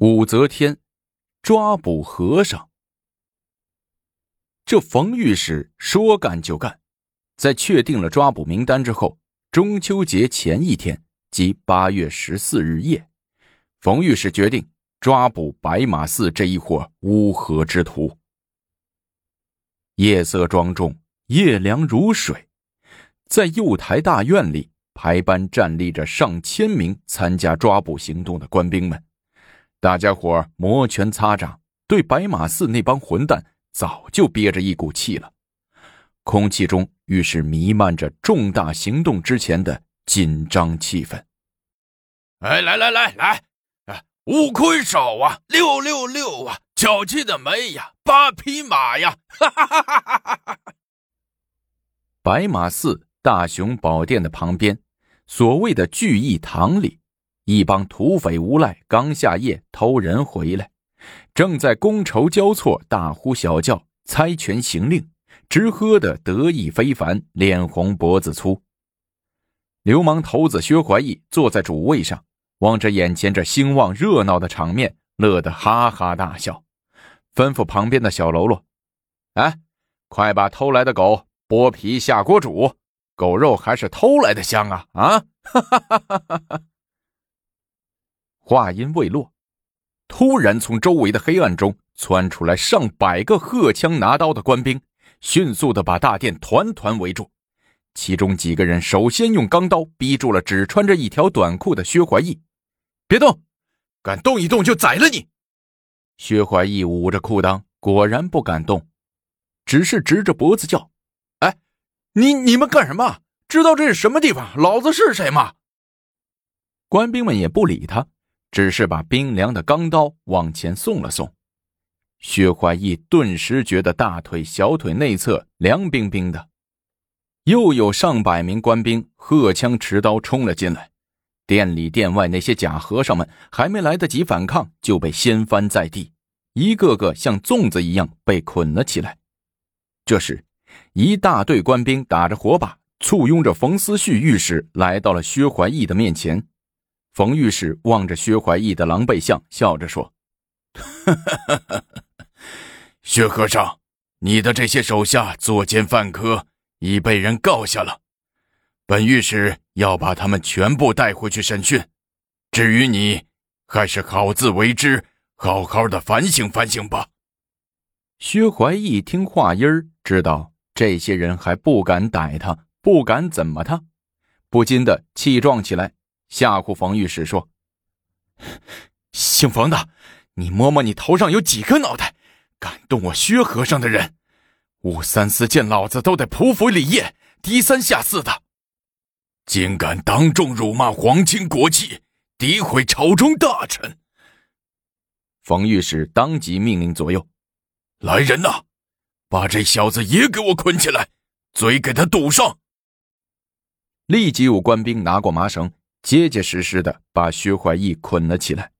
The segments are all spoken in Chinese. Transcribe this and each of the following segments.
武则天抓捕和尚。这冯御史说干就干，在确定了抓捕名单之后，中秋节前一天，即八月十四日夜，冯御史决定抓捕白马寺这一伙乌合之徒。夜色庄重，夜凉如水，在右台大院里排班站立着上千名参加抓捕行动的官兵们。大家伙摩拳擦掌，对白马寺那帮混蛋早就憋着一股气了。空气中愈是弥漫着重大行动之前的紧张气氛。哎，来来来来，哎，五魁首啊，六六六啊，九七的梅呀，八匹马呀！哈哈哈哈哈哈！白马寺大雄宝殿的旁边，所谓的聚义堂里。一帮土匪无赖刚下夜偷人回来，正在觥筹交错、大呼小叫、猜拳行令，直喝得得意非凡，脸红脖子粗。流氓头子薛怀义坐在主位上，望着眼前这兴旺热闹的场面，乐得哈哈大笑，吩咐旁边的小喽啰：“哎，快把偷来的狗剥皮下锅煮，狗肉还是偷来的香啊！啊，哈哈哈哈哈哈！”话音未落，突然从周围的黑暗中窜出来上百个荷枪拿刀的官兵，迅速的把大殿团团围住。其中几个人首先用钢刀逼住了只穿着一条短裤的薛怀义：“别动，敢动一动就宰了你！”薛怀义捂着裤裆，果然不敢动，只是直着脖子叫：“哎，你你们干什么？知道这是什么地方？老子是谁吗？”官兵们也不理他。只是把冰凉的钢刀往前送了送，薛怀义顿时觉得大腿、小腿内侧凉冰冰的。又有上百名官兵荷枪持刀冲了进来，店里店外那些假和尚们还没来得及反抗，就被掀翻在地，一个个像粽子一样被捆了起来。这时，一大队官兵打着火把，簇拥着冯思绪御史来到了薛怀义的面前。冯御史望着薛怀义的狼狈相，笑着说：“ 薛和尚，你的这些手下作奸犯科，已被人告下了。本御史要把他们全部带回去审讯。至于你，还是好自为之，好好的反省反省吧。”薛怀义听话音儿，知道这些人还不敢逮他，不敢怎么他，不禁的气壮起来。吓唬冯御史说：“姓冯的，你摸摸你头上有几个脑袋？敢动我薛和尚的人，武三思见老子都得匍匐礼业，低三下四的。竟敢当众辱骂皇亲国戚，诋毁朝中大臣！”冯御史当即命令左右：“来人呐，把这小子也给我捆起来，嘴给他堵上！”立即有官兵拿过麻绳。结结实实的把薛怀义捆了起来，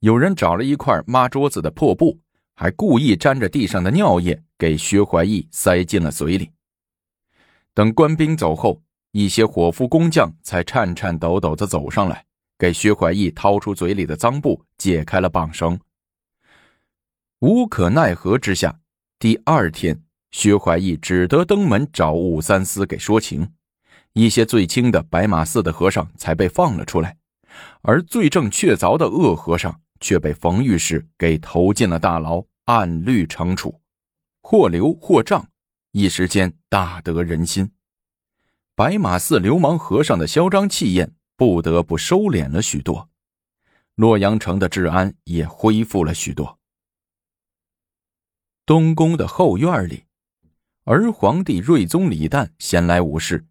有人找了一块抹桌子的破布，还故意沾着地上的尿液给薛怀义塞进了嘴里。等官兵走后，一些伙夫工匠才颤颤抖抖的走上来，给薛怀义掏出嘴里的脏布，解开了绑绳。无可奈何之下，第二天，薛怀义只得登门找武三思给说情。一些最轻的白马寺的和尚才被放了出来，而罪证确凿的恶和尚却被冯御史给投进了大牢，按律惩处，或留或杖，一时间大得人心。白马寺流氓和尚的嚣张气焰不得不收敛了许多，洛阳城的治安也恢复了许多。东宫的后院里，儿皇帝睿宗李旦闲来无事。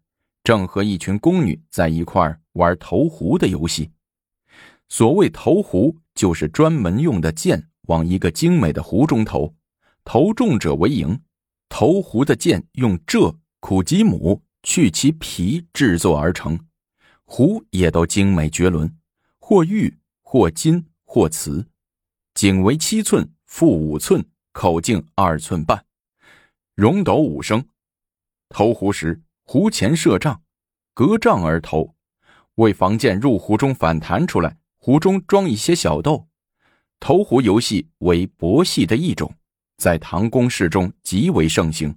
正和一群宫女在一块玩投壶的游戏。所谓投壶，就是专门用的箭往一个精美的壶中投，投中者为赢。投壶的箭用蔗、苦鸡母去其皮制作而成，壶也都精美绝伦，或玉，或金，或瓷，颈为七寸，腹五寸，口径二寸半，容斗五升。投壶时。壶前设帐，隔帐而投，为防箭入壶中反弹出来。壶中装一些小豆，投壶游戏为博戏的一种，在唐宫室中极为盛行。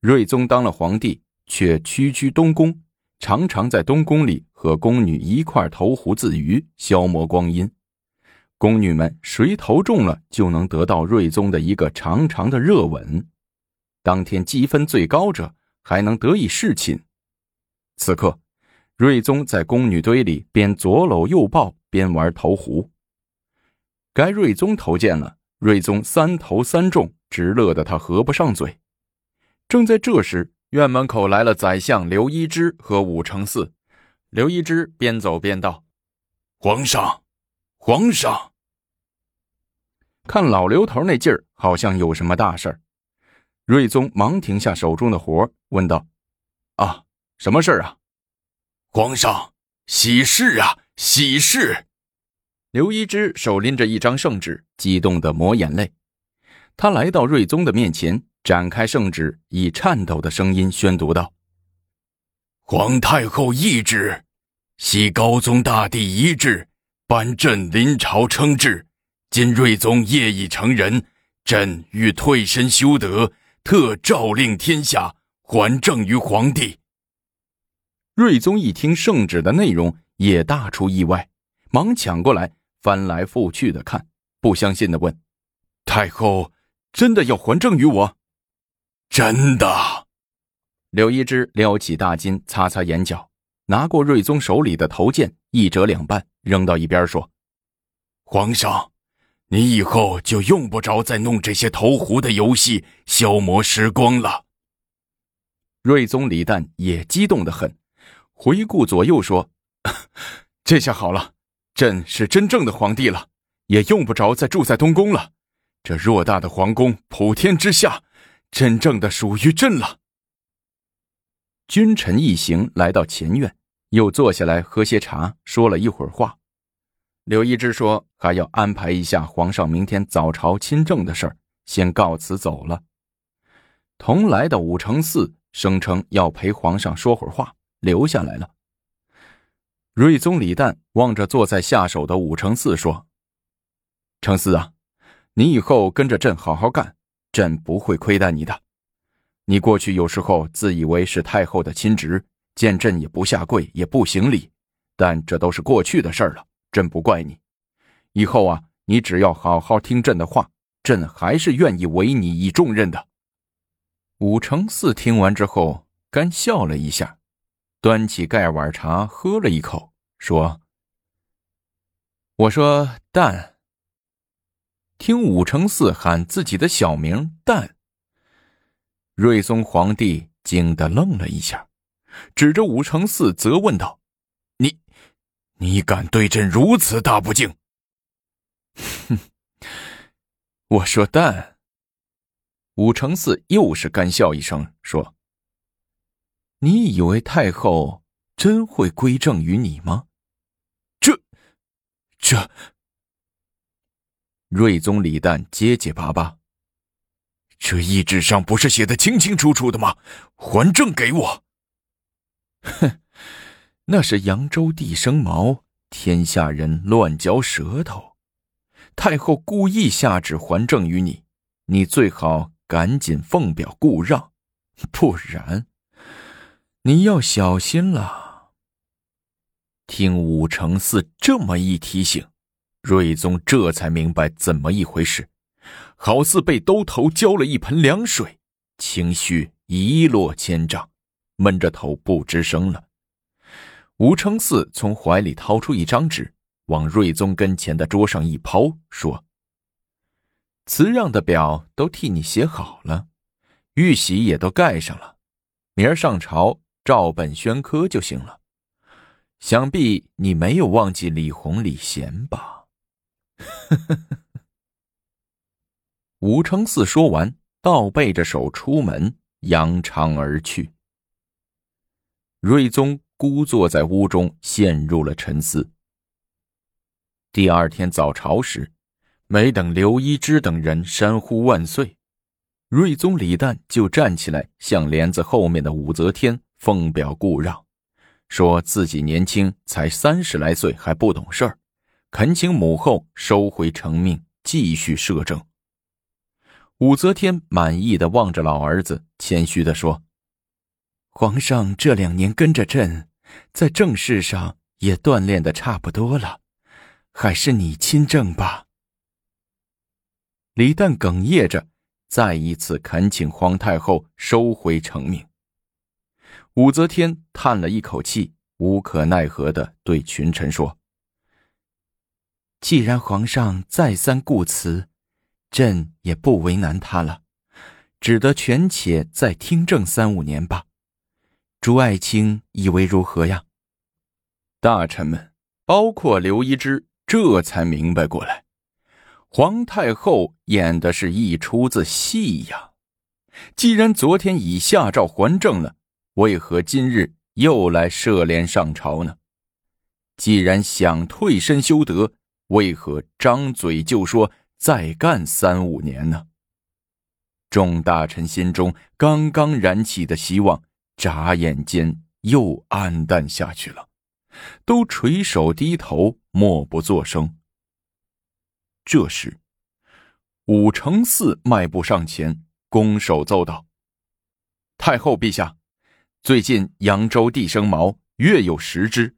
睿宗当了皇帝，却屈居东宫，常常在东宫里和宫女一块投壶自娱，消磨光阴。宫女们谁投中了，就能得到睿宗的一个长长的热吻。当天积分最高者，还能得以侍寝。此刻，睿宗在宫女堆里边左搂右抱，边玩投壶。该睿宗投见了，睿宗三投三中，直乐得他合不上嘴。正在这时，院门口来了宰相刘一之和武承嗣。刘一之边走边道：“皇上，皇上。”看老刘头那劲儿，好像有什么大事儿。睿宗忙停下手中的活，问道：“啊，什么事儿啊？”皇上，喜事啊，喜事！刘一之手拎着一张圣旨，激动的抹眼泪。他来到睿宗的面前，展开圣旨，以颤抖的声音宣读道：“皇太后懿旨，系高宗大帝遗志，颁朕临朝称制。今睿宗业已成人，朕欲退身修德，特诏令天下，还政于皇帝。”睿宗一听圣旨的内容，也大出意外，忙抢过来。翻来覆去的看，不相信的问：“太后真的要还政于我？”“真的。”柳一之撩起大襟，擦擦眼角，拿过睿宗手里的头剑，一折两半，扔到一边，说：“皇上，你以后就用不着再弄这些投壶的游戏消磨时光了。”睿宗李旦也激动的很，回顾左右说：“ 这下好了。”朕是真正的皇帝了，也用不着再住在东宫了。这偌大的皇宫，普天之下，真正的属于朕了。君臣一行来到前院，又坐下来喝些茶，说了一会儿话。刘一之说还要安排一下皇上明天早朝亲政的事儿，先告辞走了。同来的武承嗣声称要陪皇上说会儿话，留下来了。睿宗李旦望着坐在下手的武承嗣说：“承嗣啊，你以后跟着朕好好干，朕不会亏待你的。你过去有时候自以为是太后的亲侄，见朕也不下跪，也不行礼，但这都是过去的事儿了，朕不怪你。以后啊，你只要好好听朕的话，朕还是愿意委你以重任的。”武承嗣听完之后，干笑了一下。端起盖碗茶，喝了一口，说：“我说蛋。”听武承嗣喊自己的小名“蛋”，睿宗皇帝惊得愣了一下，指着武承嗣责问道：“，你敢对朕如此大不敬？”哼，我说蛋。武承嗣又是干笑一声，说。你以为太后真会归正于你吗？这，这……睿宗李旦结结巴巴。这懿旨上不是写的清清楚楚的吗？还政给我！哼，那是扬州地生毛，天下人乱嚼舌头。太后故意下旨还政于你，你最好赶紧奉表故让，不然。你要小心了。听武承嗣这么一提醒，睿宗这才明白怎么一回事，好似被兜头浇了一盆凉水，情绪一落千丈，闷着头不吱声了。吴承嗣从怀里掏出一张纸，往睿宗跟前的桌上一抛，说：“辞让的表都替你写好了，玉玺也都盖上了，明儿上朝。”照本宣科就行了。想必你没有忘记李弘、李贤吧？吴承嗣说完，倒背着手出门，扬长而去。睿宗孤坐在屋中，陷入了沉思。第二天早朝时，没等刘一之等人山呼万岁，睿宗李旦就站起来，向帘子后面的武则天。奉表故让，说自己年轻，才三十来岁，还不懂事儿，恳请母后收回成命，继续摄政。武则天满意的望着老儿子，谦虚的说：“皇上这两年跟着朕，在政事上也锻炼的差不多了，还是你亲政吧。”李旦哽咽着，再一次恳请皇太后收回成命。武则天叹了一口气，无可奈何的对群臣说：“既然皇上再三顾辞。”朕也不为难他了，只得权且再听政三五年吧。朱爱卿以为如何呀？大臣们，包括刘一之，这才明白过来，皇太后演的是一出子戏呀。既然昨天已下诏还政了，为何今日又来涉帘上朝呢？既然想退身修德，为何张嘴就说？再干三五年呢？众大臣心中刚刚燃起的希望，眨眼间又黯淡下去了，都垂手低头，默不作声。这时，武承嗣迈步上前，拱手奏道：“太后陛下，最近扬州地生毛，月有十只，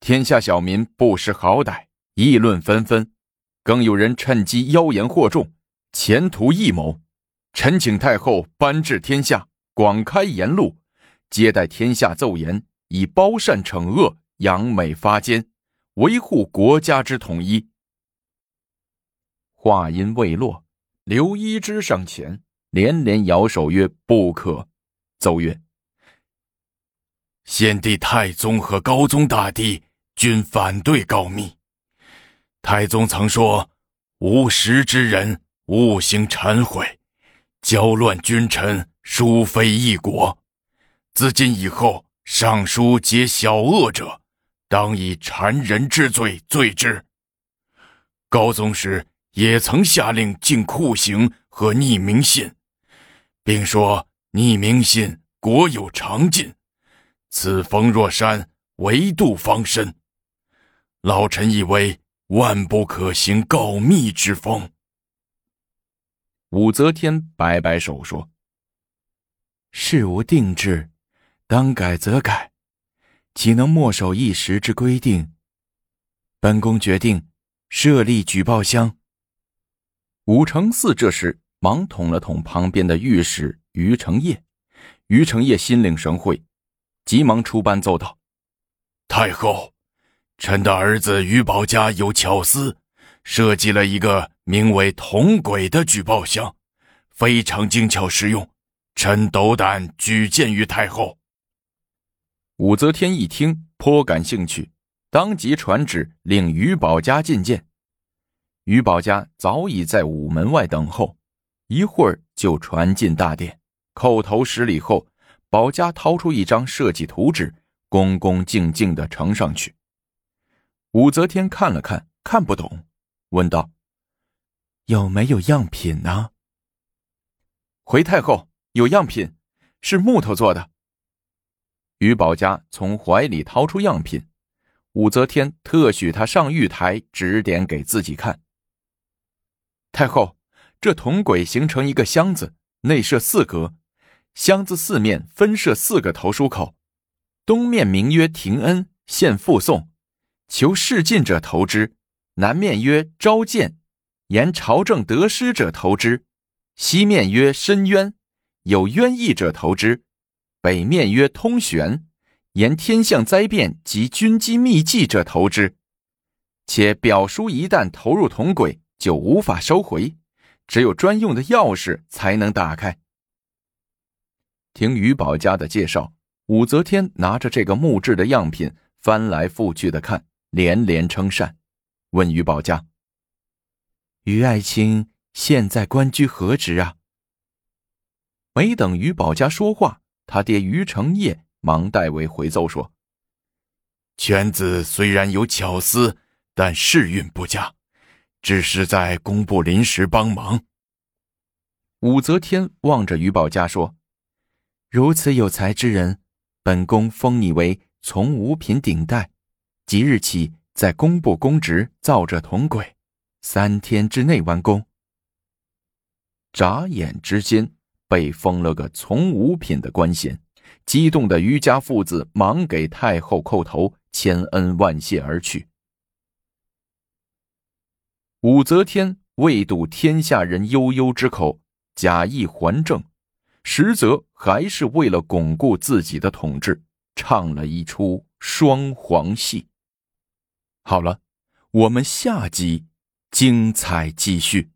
天下小民不识好歹，议论纷纷。”更有人趁机妖言惑众，前途异谋。臣请太后颁治天下，广开言路，接待天下奏言，以褒善惩恶，扬美发奸，维护国家之统一。话音未落，刘一之上前连连摇手曰：“不可！”奏曰：“先帝、太宗和高宗大帝均反对告密。”太宗曾说：“无实之人，勿行谄毁，搅乱君臣，殊非一国。自今以后，上书皆小恶者，当以谗人之罪罪之。”高宗时也曾下令禁酷刑和匿名信，并说：“匿名信国有常禁，此风若山，唯度方深。”老臣以为。万不可行告密之风。武则天摆摆手说：“事无定制，当改则改，岂能墨守一时之规定？本宫决定设立举报箱。”武承嗣这时忙捅了捅旁边的御史于承业，于承业心领神会，急忙出班奏道：“太后。”臣的儿子于宝家有巧思，设计了一个名为“铜轨”的举报箱，非常精巧实用。臣斗胆举荐于太后。武则天一听，颇感兴趣，当即传旨令于宝家觐见。于宝家早已在午门外等候，一会儿就传进大殿，叩头施礼后，宝家掏出一张设计图纸，恭恭敬敬地呈上去。武则天看了看，看不懂，问道：“有没有样品呢？”回太后，有样品，是木头做的。于宝家从怀里掏出样品，武则天特许他上玉台指点给自己看。太后，这铜轨形成一个箱子，内设四格，箱子四面分设四个投书口，东面名曰“廷恩”，现附送。求仕进者投之，南面曰召见，言朝政得失者投之；西面曰申冤，有冤意者投之；北面曰通玄，言天象灾变及军机秘计者投之。且表书一旦投入铜轨，就无法收回，只有专用的钥匙才能打开。听于宝家的介绍，武则天拿着这个木质的样品翻来覆去的看。连连称善，问于宝家：“于爱卿现在官居何职啊？”没等于宝家说话，他爹于承业忙代为回奏说：“犬子虽然有巧思，但仕运不佳，只是在工部临时帮忙。”武则天望着于宝家说：“如此有才之人，本宫封你为从五品顶戴。”即日起在工部公职造这铜轨，三天之内完工。眨眼之间，被封了个从五品的官衔。激动的于家父子忙给太后叩头，千恩万谢而去。武则天为堵天下人悠悠之口，假意还政，实则还是为了巩固自己的统治，唱了一出双簧戏。好了，我们下集精彩继续。